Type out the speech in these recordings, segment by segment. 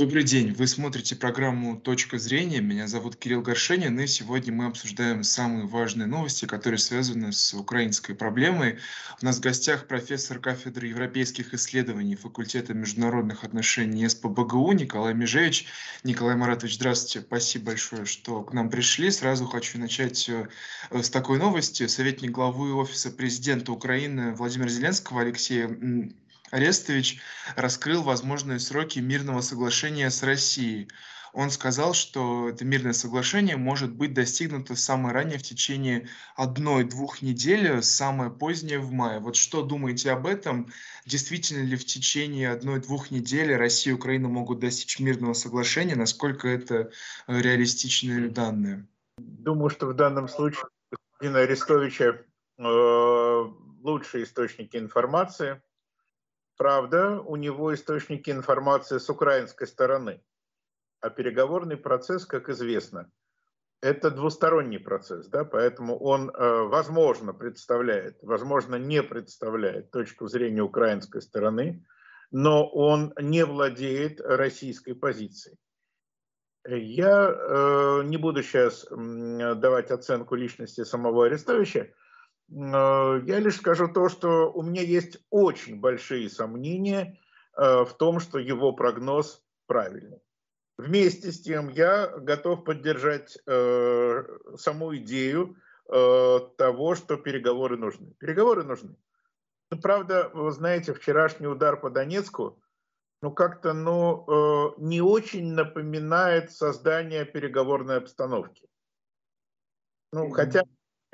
Добрый день. Вы смотрите программу «Точка зрения». Меня зовут Кирилл Горшенин, и сегодня мы обсуждаем самые важные новости, которые связаны с украинской проблемой. У нас в гостях профессор кафедры европейских исследований факультета международных отношений СПБГУ Николай Межевич. Николай Маратович, здравствуйте. Спасибо большое, что к нам пришли. Сразу хочу начать э, с такой новости. Советник главы Офиса президента Украины Владимира Зеленского Алексей Арестович раскрыл возможные сроки мирного соглашения с Россией. Он сказал, что это мирное соглашение может быть достигнуто самое раннее в течение одной-двух недель, самое позднее в мае. Вот что думаете об этом? Действительно ли в течение одной-двух недель Россия и Украина могут достичь мирного соглашения? Насколько это э, реалистичные данные? Думаю, что в данном случае господина Арестовича э, лучшие источники информации – Правда, у него источники информации с украинской стороны. А переговорный процесс, как известно, это двусторонний процесс, да, поэтому он, э, возможно, представляет, возможно, не представляет точку зрения украинской стороны, но он не владеет российской позицией. Я э, не буду сейчас давать оценку личности самого Арестовича, я лишь скажу то, что у меня есть очень большие сомнения э, в том, что его прогноз правильный. Вместе с тем я готов поддержать э, саму идею того, что переговоры нужны. Переговоры нужны. Но, ну, правда, вы знаете, вчерашний удар по Донецку, ну как-то, ну, не очень напоминает создание переговорной обстановки. Ну, хотя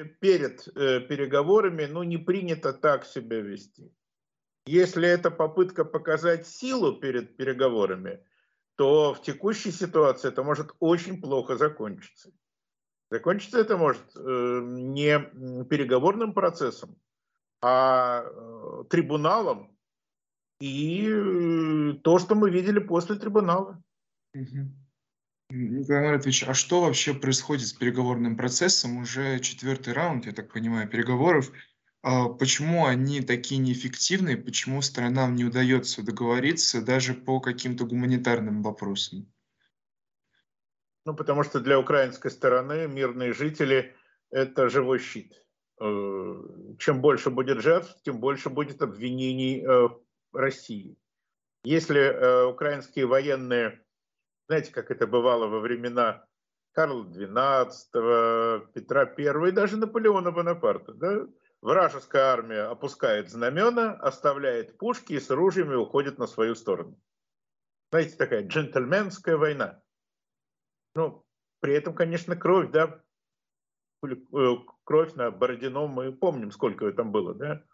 перед э, переговорами, ну, не принято так себя вести. Если это попытка показать силу перед переговорами, то в текущей ситуации это может очень плохо закончиться. Закончиться это может э, не переговорным процессом, а э, трибуналом и э, то, что мы видели после трибунала. Угу. Николай Маратович, а что вообще происходит с переговорным процессом? Уже четвертый раунд, я так понимаю, переговоров. А почему они такие неэффективные? Почему сторонам не удается договориться даже по каким-то гуманитарным вопросам? Ну, потому что для украинской стороны мирные жители – это живой щит. Э, чем больше будет жертв, тем больше будет обвинений э, России. Если э, украинские военные знаете, как это бывало во времена Карла XII, Петра I и даже Наполеона Бонапарта. Да? Вражеская армия опускает знамена, оставляет пушки и с оружием уходит на свою сторону. Знаете, такая джентльменская война. Ну, при этом, конечно, кровь, да, э, кровь на Бородино, мы помним, сколько ее там было, да,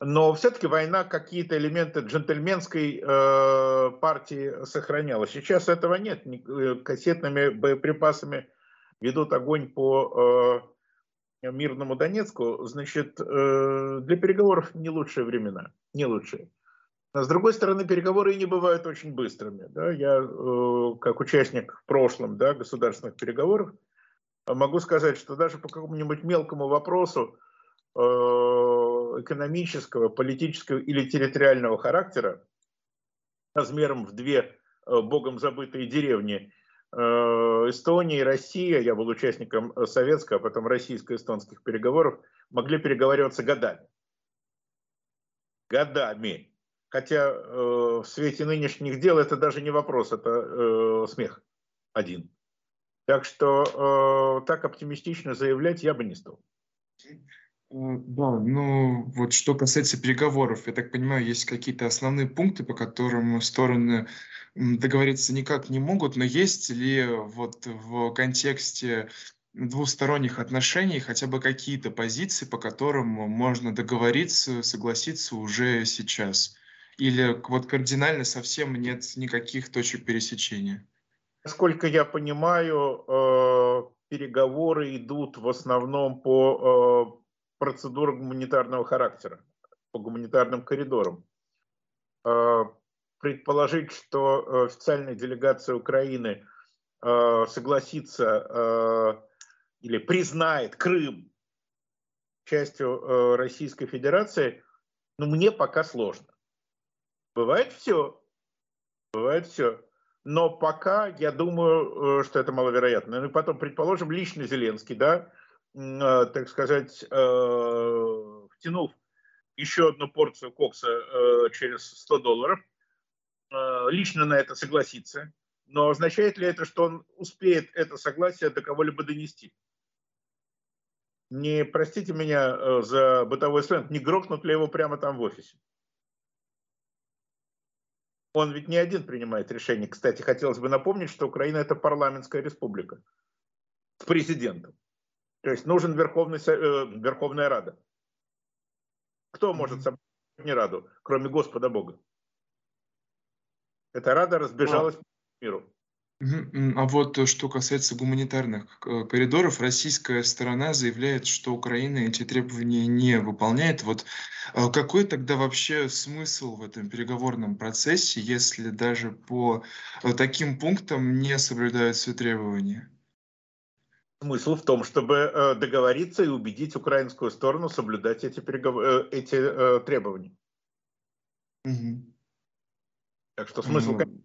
но все-таки война какие-то элементы джентльменской э, партии сохраняла. Сейчас этого нет. Э, кассетными боеприпасами ведут огонь по э, мирному Донецку. Значит, э, для переговоров не лучшие времена. Не лучшие. Но, с другой стороны, переговоры и не бывают очень быстрыми. Да? Я, э, как участник в прошлом да, государственных переговоров, могу сказать, что даже по какому-нибудь мелкому вопросу э, экономического, политического или территориального характера размером в две э, богом забытые деревни э, Эстония и Россия, я был участником э, советского, а потом российско-эстонских переговоров, могли переговариваться годами. Годами. Хотя в свете нынешних дел это даже не вопрос, это смех один. Так что так оптимистично заявлять я бы не стал. Э, да, ну вот что касается переговоров, я так понимаю, есть какие-то основные пункты, по которым стороны договориться никак не могут, но есть ли вот в контексте двусторонних отношений хотя бы какие-то позиции, по которым можно договориться, согласиться уже сейчас? Или вот кардинально совсем нет никаких точек пересечения? Насколько я понимаю, э, переговоры идут в основном по э, процедура гуманитарного характера по гуманитарным коридорам. А, предположить, что э, официальная делегация Украины э, согласится э, или признает Крым частью Российской Федерации, ну, мне пока сложно. Бывает все. Бывает все. но пока я думаю, что это маловероятно. Ну потом, предположим, лично Зеленский, да, так сказать, втянув еще одну порцию кокса через 100 долларов, лично на это согласится. Но означает ли это, что он успеет это согласие до кого-либо донести? Не простите меня э, за бытовой сленг, не грохнут ли его прямо там в офисе? Он ведь не один принимает решение. Кстати, хотелось бы напомнить, что Украина это парламентская республика с президентом. То есть нужен Верховный, э, Верховная Рада. Кто может собрать не Раду, кроме Господа Бога? Эта Рада разбежалась по миру. А вот э, что касается гуманитарных э, коридоров, российская сторона заявляет, что Украина эти требования не выполняет. Вот э, какой тогда вообще смысл в этом переговорном процессе, если даже по таким пунктам не соблюдаются требования? Смысл в том, чтобы договориться и убедить украинскую сторону соблюдать эти, переговор... эти требования. Угу. Так что смысл, конечно,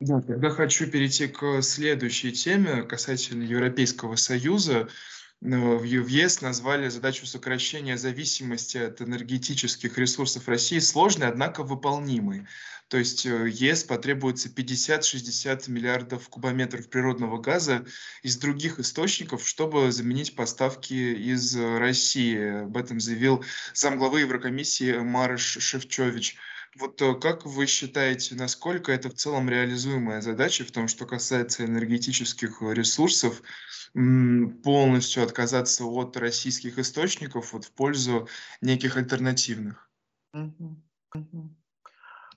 да, тогда хочу перейти к следующей теме касательно Европейского Союза. Ну, в ЕС назвали задачу сокращения зависимости от энергетических ресурсов России сложной, однако выполнимой. То есть э, ЕС потребуется 50-60 миллиардов кубометров природного газа из других источников, чтобы заменить поставки из России. Об этом заявил замглавы Еврокомиссии Марыш Шевчович. Вот э, как вы считаете, насколько это в целом реализуемая задача в том, что касается энергетических ресурсов, полностью отказаться от российских источников вот, в пользу неких альтернативных?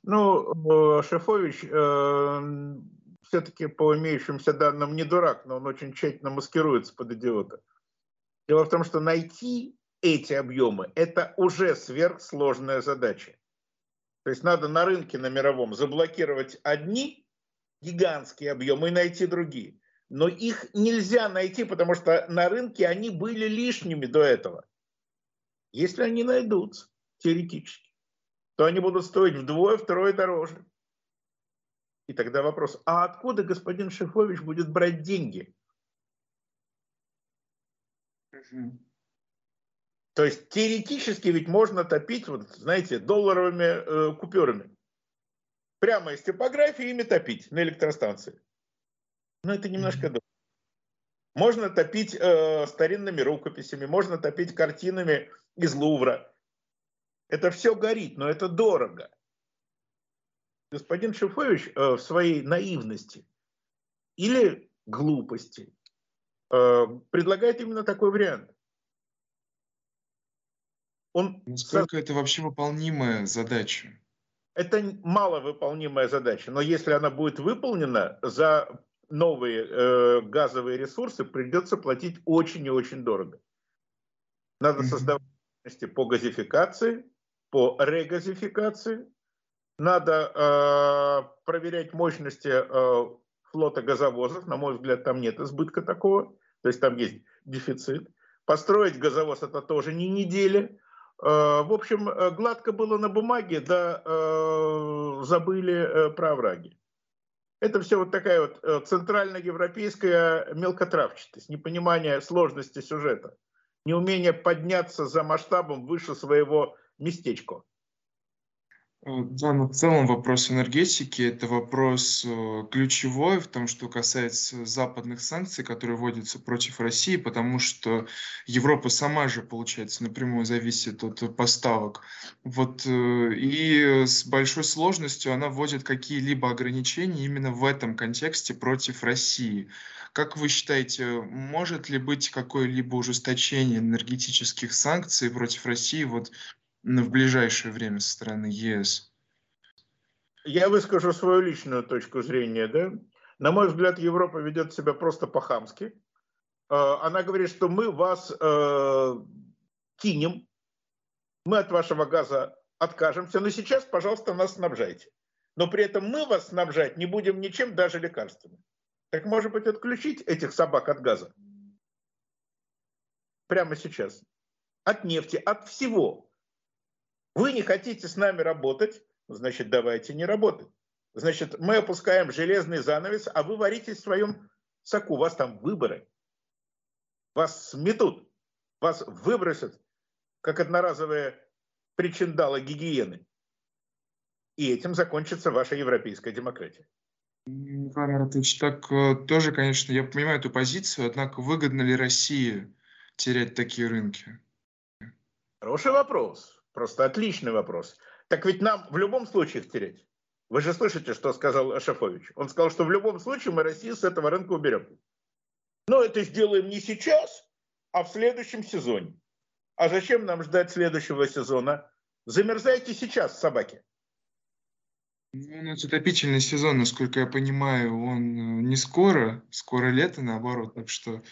Ну, э, Шефович э, все-таки по имеющимся данным не дурак, но он очень тщательно маскируется под идиота. Дело в том, что найти эти объемы – это уже сверхсложная задача. То есть надо на рынке на мировом заблокировать одни гигантские объемы и найти другие. Но их нельзя найти, потому что на рынке они были лишними до этого. Если они найдутся, теоретически, то они будут стоить вдвое, втрое дороже. И тогда вопрос, а откуда господин Шефович будет брать деньги? То есть теоретически ведь можно топить, вот, знаете, долларовыми э, купюрами. Прямо из типографии ими топить на электростанции. Но это немножко дорого. Можно топить э, старинными рукописями, можно топить картинами из Лувра. Это все горит, но это дорого. Господин Шифович э, в своей наивности или глупости э, предлагает именно такой вариант. Он Насколько это вообще выполнимая задача? Это маловыполнимая задача, но если она будет выполнена, за новые э, газовые ресурсы придется платить очень и очень дорого. Надо mm-hmm. создавать по газификации, по регазификации. Надо э, проверять мощности э, флота газовозов. На мой взгляд, там нет избытка такого. То есть там есть дефицит. Построить газовоз это тоже не неделя. Э, в общем, э, гладко было на бумаге, да э, забыли про враги. Это все вот такая вот центральноевропейская мелкотравчатость, непонимание сложности сюжета, неумение подняться за масштабом выше своего местечка. Э, да, но в целом вопрос энергетики– это вопрос э, ключевой в том, что касается западных санкций, которые вводятся против России, потому что Европа сама же, получается, напрямую зависит от поставок. Вот, э, и с большой сложностью она вводит какие-либо ограничения именно в этом контексте против России. Как вы считаете, может ли быть какое-либо ужесточение энергетических санкций против России вот в ближайшее время со стороны ЕС? Я выскажу свою личную точку зрения. Да? На мой взгляд, Европа ведет себя просто по-хамски. А, она говорит, что мы вас э, кинем, мы от вашего газа откажемся, но сейчас, пожалуйста, нас снабжайте. Но при этом мы вас снабжать не будем ничем, даже лекарствами. Так может быть отключить этих собак от газа? Прямо сейчас. От нефти, от всего. Вы не хотите с нами работать, значит, давайте не работать. Значит, мы опускаем железный занавес, а вы варитесь в своем соку. У вас там выборы. Вас сметут, вас выбросят, как одноразовые причиндалы гигиены. И этим закончится ваша европейская демократия. Николай Маратович, так э, тоже, конечно, я понимаю эту позицию, однако выгодно ли России терять такие рынки? Хороший вопрос, просто отличный вопрос. Так ведь нам в любом случае их терять. Вы же слышите, что сказал Шафович. Он сказал, что в любом случае мы Россию с этого рынка уберем. Но это сделаем не сейчас, а в следующем сезоне. А зачем нам ждать следующего сезона? Замерзайте сейчас, собаки. Ну, у нас отопительный сезон, насколько я понимаю, он э, не скоро, скоро лето, наоборот, так что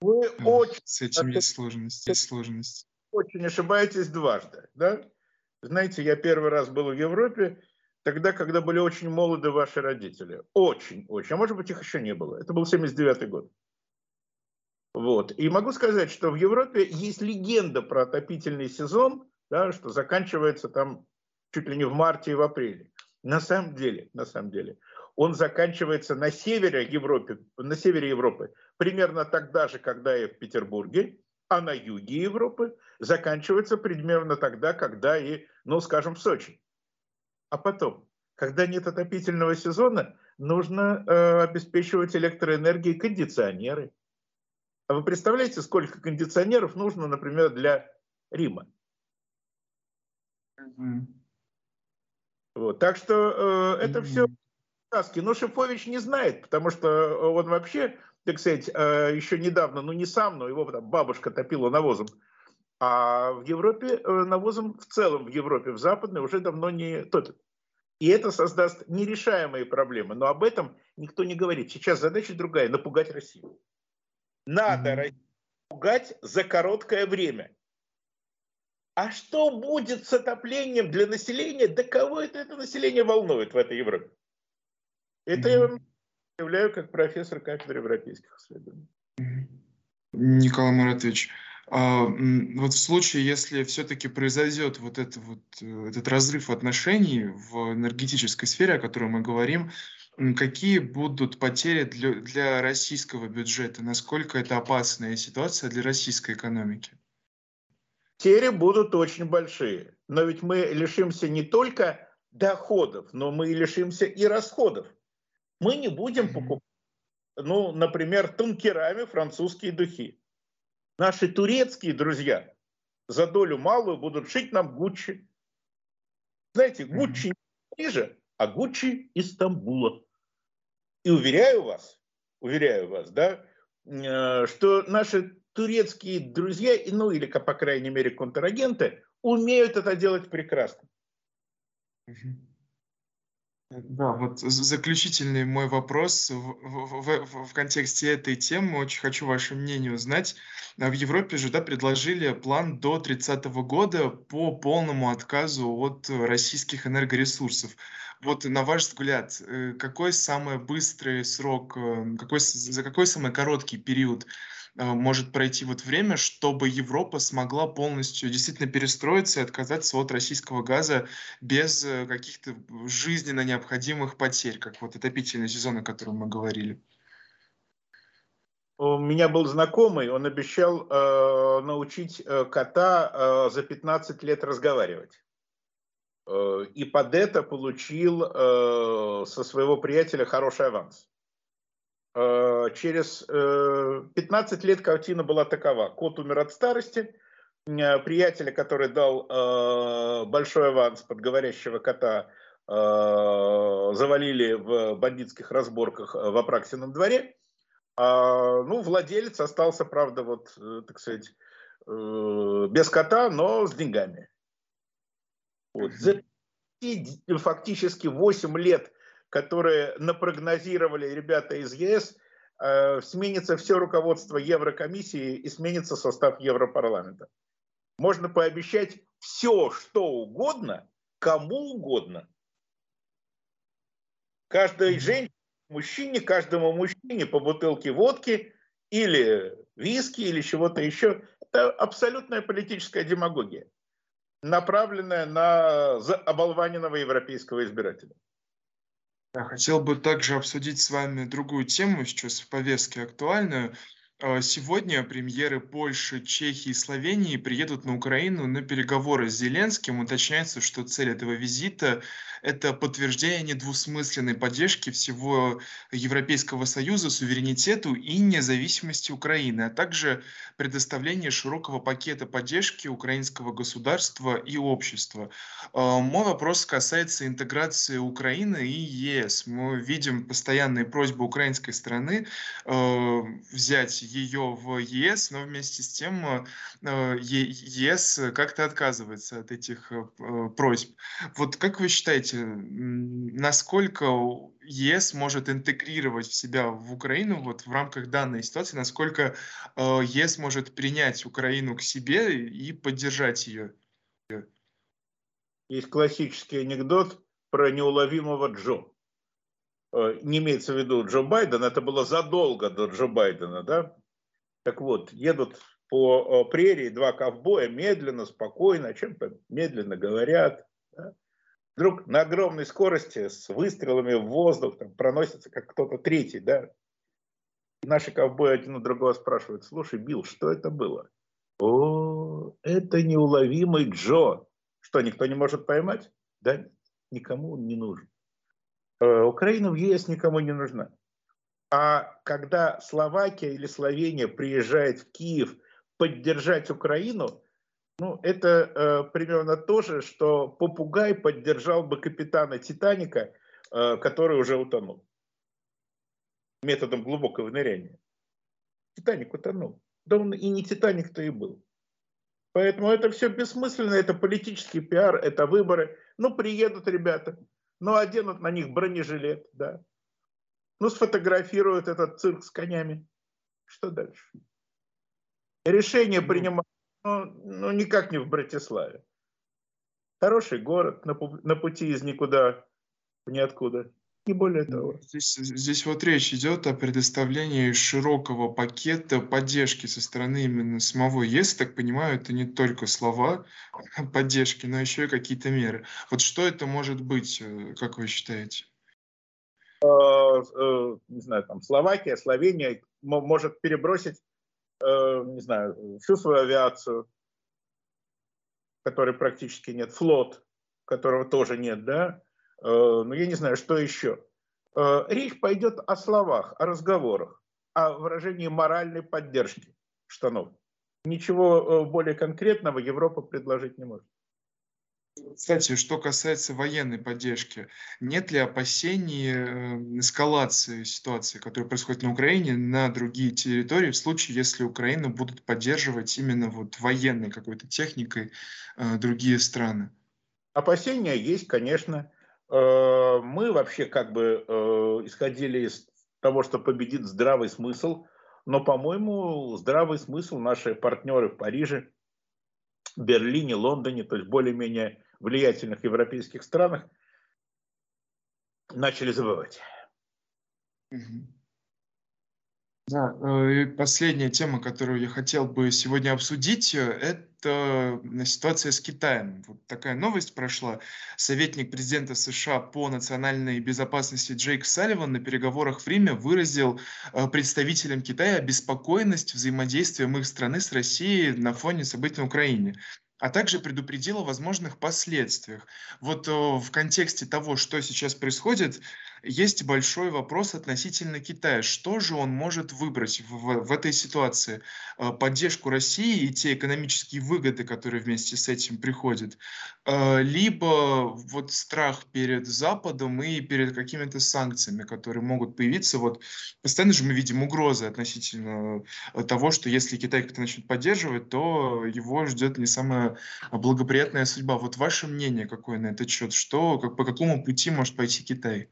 Вы э, очень, с этим есть сложности, есть сложности. Очень ошибаетесь дважды. Да? Знаете, я первый раз был в Европе, тогда, когда были очень молоды ваши родители. Очень, очень. А может быть, их еще не было. Это был 79 год. Вот. И могу сказать, что в Европе есть легенда про отопительный сезон, да, что заканчивается там чуть ли не в марте и в апреле. На самом деле, на самом деле, он заканчивается на севере Европы, на севере Европы примерно тогда же, когда и в Петербурге, а на юге Европы заканчивается примерно тогда, когда и, ну, скажем, в Сочи. А потом, когда нет отопительного сезона, нужно э, обеспечивать электроэнергией кондиционеры. А вы представляете, сколько кондиционеров нужно, например, для Рима? Mm-hmm. Вот, так что э, это mm-hmm. все сказки. Но Шифович не знает, потому что он вообще, так сказать, э, еще недавно, ну не сам, но его там бабушка топила навозом. А в Европе э, навозом в целом, в Европе, в западной, уже давно не топят. И это создаст нерешаемые проблемы. Но об этом никто не говорит. Сейчас задача другая – напугать Россию. Надо mm-hmm. Россию напугать за короткое время. А что будет с отоплением для населения? Да кого это, это население волнует в этой Европе? Это mm-hmm. Заявляю как профессор кафедры европейских исследований. Николай Маратович, а, вот в случае, если все-таки произойдет вот, это вот э, этот разрыв отношений в энергетической сфере, о которой мы говорим, какие будут потери для, для российского бюджета? Насколько это опасная ситуация для российской экономики? Потери будут очень большие. Но ведь мы лишимся не только доходов, но мы лишимся и расходов. Мы не будем покупать, ну, например, танкерами французские духи Наши турецкие друзья за долю малую будут шить нам Гуччи. Знаете, Гуччи не Парижа, а Гуччи из Стамбула. И уверяю вас, уверяю вас, да, э, что наши турецкие друзья, ну или, по крайней мере, контрагенты, умеют это делать прекрасно. Да, вот заключительный мой вопрос в, в, в, в контексте этой темы. Очень хочу ваше мнение узнать. А в Европе же да, предложили план до 30 года по полному отказу от российских энергоресурсов. Вот на ваш взгляд, э, какой самый быстрый срок, э, какой, за какой самый короткий период Э, может пройти вот время, чтобы Европа смогла полностью действительно перестроиться и отказаться от российского газа без каких-то жизненно необходимых потерь, как вот отопительный сезон, о котором мы говорили. У меня был знакомый, он обещал э, научить кота э, за 15 лет разговаривать. Э, и под это получил э, со своего приятеля хороший аванс. Э, через 15 э, лет картина была такова. Кот умер от старости, приятеля, который дал большой аванс под говорящего кота, завалили в бандитских разборках в Апраксином дворе. А, ну, владелец остался, правда, вот, так сказать, без кота, но с деньгами. Вот. За фактически 8 лет которые напрогнозировали ребята из ЕС, э, сменится все руководство Еврокомиссии и сменится состав Европарламента. Можно пообещать все, что угодно, кому угодно. Каждой женщине, мужчине, каждому мужчине по бутылке водки или виски, или чего-то еще. Это абсолютная политическая демагогия, направленная на оболваненного европейского избирателя. Я хотел бы также обсудить с вами другую тему, сейчас в повестке актуальную. А, сегодня премьеры Польши, Чехии и Словении приедут на Украину на переговоры с Зеленским. Уточняется, что цель этого визита – это подтверждение недвусмысленной поддержки всего Европейского Союза, суверенитету и независимости Украины, а также предоставление широкого пакета поддержки украинского государства и общества. А, мой вопрос касается интеграции Украины и ЕС. Мы видим постоянные просьбы украинской стороны а, взять ее в ЕС, но вместе с тем э, э, ЕС как-то отказывается от этих э, просьб. Вот как вы считаете, насколько ЕС может интегрировать в себя в Украину вот в рамках данной ситуации, насколько ЕС может принять Украину к себе и поддержать ее? Есть классический анекдот про неуловимого Джо. Не имеется в виду Джо Байден, это было задолго до Джо Байдена, да? Так вот, едут по прерии два ковбоя медленно, спокойно, о чем-то медленно говорят. Да? Вдруг на огромной скорости с выстрелами в воздух там, проносится как кто-то третий. Да? И наши ковбои один у другого спрашивают, слушай, Билл, что это было? О, это неуловимый Джо. Что, никто не может поймать? Да, никому он не нужен. Э, Украина в ЕС никому не нужна. А когда Словакия или Словения приезжает в Киев поддержать Украину, ну, это э, примерно то же, что попугай поддержал бы капитана Титаника, э, который уже утонул. Методом глубокого ныряния. Титаник утонул. Да он и не Титаник-то и был. Поэтому это все бессмысленно, это политический пиар, это выборы. Ну, приедут ребята, ну, оденут на них бронежилет, да, ну, сфотографируют этот цирк с конями. Что дальше? Решение принимать ну, ну, никак не в Братиславе. Хороший город на, на пути из никуда в ниоткуда. Не более ну, того. Здесь, здесь вот речь идет о предоставлении широкого пакета поддержки со стороны именно самого ЕС. Так понимаю, это не только слова поддержки, но еще и какие-то меры. Вот что это может быть, э, как вы считаете? Э, не знаю, там Словакия, Словения может перебросить, э, не знаю, всю свою авиацию, которой практически нет, флот, которого тоже нет, да, э, ну я не знаю, что еще. Речь пойдет о словах, о разговорах, о выражении моральной поддержки штанов. Ничего более конкретного Европа предложить не может. Кстати, что касается военной поддержки, нет ли опасений э, эскалации ситуации, которая происходит на Украине, на другие территории, в случае, если Украину будут поддерживать именно вот военной какой-то техникой э, другие страны? Опасения есть, конечно. Э, мы вообще как бы исходили из того, что победит здравый смысл, но, по-моему, здравый смысл наши партнеры в Париже – Берлине, Лондоне, то есть более-менее влиятельных европейских странах, начали забывать. Да, э, последняя тема, которую я хотел бы сегодня обсудить, э, это ситуация с Китаем. Вот такая новость прошла. Советник президента США по национальной безопасности Джейк Салливан на переговорах в Риме выразил э, представителям Китая обеспокоенность взаимодействием их страны с Россией на фоне событий на Украине а также предупредил о возможных последствиях. Вот в контексте того, что сейчас происходит, есть большой вопрос относительно Китая. Что же он может выбрать в, в этой ситуации? Э, поддержку России и те экономические выгоды, которые вместе с этим приходят? Э, либо вот страх перед Западом и перед какими-то санкциями, которые могут появиться. Вот постоянно же мы видим угрозы относительно э, того, что если Китай как-то начнет поддерживать, то его ждет не самая благоприятная судьба. Вот ваше мнение какое на этот счет? Что, как, по какому пути может пойти Китай?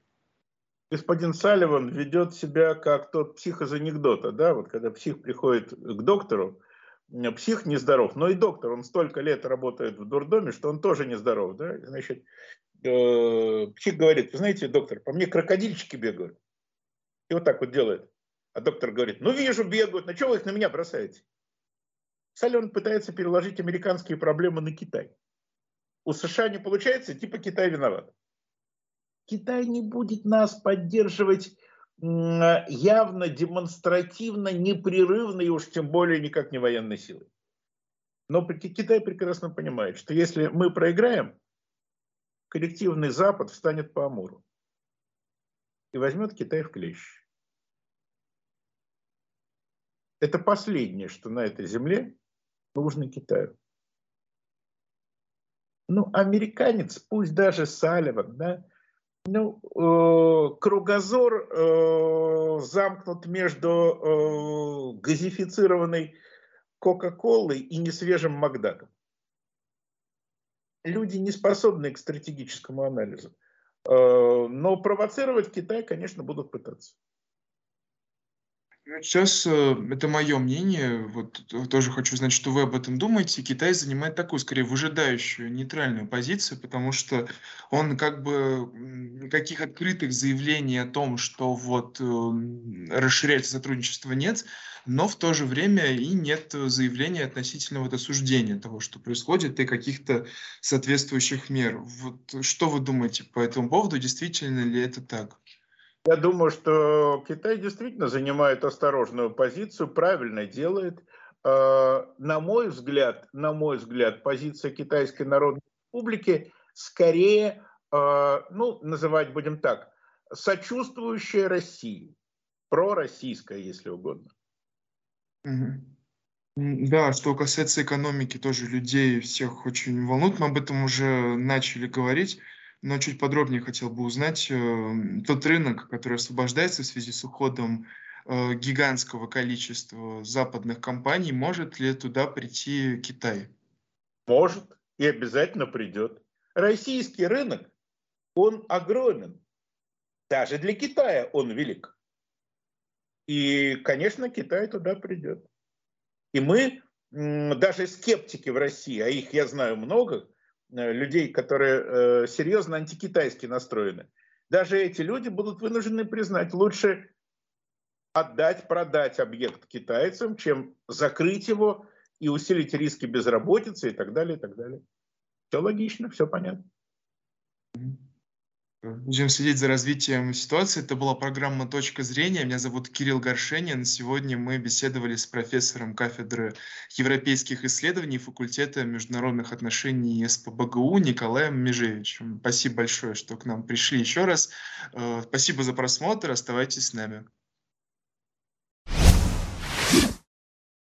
Господин Салливан ведет себя как тот псих из анекдота, да, вот когда псих приходит к доктору, псих нездоров, но и доктор, он столько лет работает в дурдоме, что он тоже нездоров, да, значит, э, псих говорит, вы знаете, доктор, по мне крокодильчики бегают, и вот так вот делает, а доктор говорит, ну вижу, бегают, на что вы их на меня бросаете? Салливан пытается переложить американские проблемы на Китай. У США не получается, типа Китай виноват. Китай не будет нас поддерживать явно, демонстративно, непрерывно и уж тем более никак не военной силой. Но Китай прекрасно понимает, что если мы проиграем, коллективный Запад встанет по Амуру и возьмет Китай в клещ. Это последнее, что на этой земле нужно Китаю. Ну, американец, пусть даже Салливан, да, ну, э, кругозор э, замкнут между э, газифицированной Кока-Колой и несвежим Макдаком. Люди не способны к стратегическому анализу. Э, но провоцировать Китай, конечно, будут пытаться. Сейчас э, это мое мнение, вот тоже хочу знать, что вы об этом думаете. Китай занимает такую, скорее, выжидающую, нейтральную позицию, потому что он как бы никаких открытых заявлений о том, что вот э, расширяется сотрудничество нет, но в то же время и нет заявления относительно вот осуждения того, что происходит, и каких-то соответствующих мер. Вот что вы думаете по этому поводу, действительно ли это так? Я думаю, что Китай действительно занимает осторожную позицию, правильно делает. Э, на мой взгляд, на мой взгляд, позиция Китайской Народной Республики скорее, э, ну, называть будем так, сочувствующая России, пророссийская, если угодно. Да, что касается экономики, тоже людей всех очень волнует. Мы об этом уже начали говорить но чуть подробнее хотел бы узнать э, тот рынок, который освобождается в связи с уходом э, гигантского количества западных компаний, может ли туда прийти Китай? Может и обязательно придет. Российский рынок, он огромен. Даже для Китая он велик. И, конечно, Китай туда придет. И мы, даже скептики в России, а их я знаю много, людей, которые э, серьезно антикитайски настроены, даже эти люди будут вынуждены признать, лучше отдать, продать объект китайцам, чем закрыть его и усилить риски безработицы и так далее, и так далее. Все логично, все понятно. Будем следить за развитием ситуации. Это была программа «Точка зрения». Меня зовут Кирилл Горшенин. Сегодня мы беседовали с профессором кафедры европейских исследований факультета международных отношений СПБГУ Николаем Межевичем. Спасибо большое, что к нам пришли еще раз. Э, спасибо за просмотр. Оставайтесь с нами.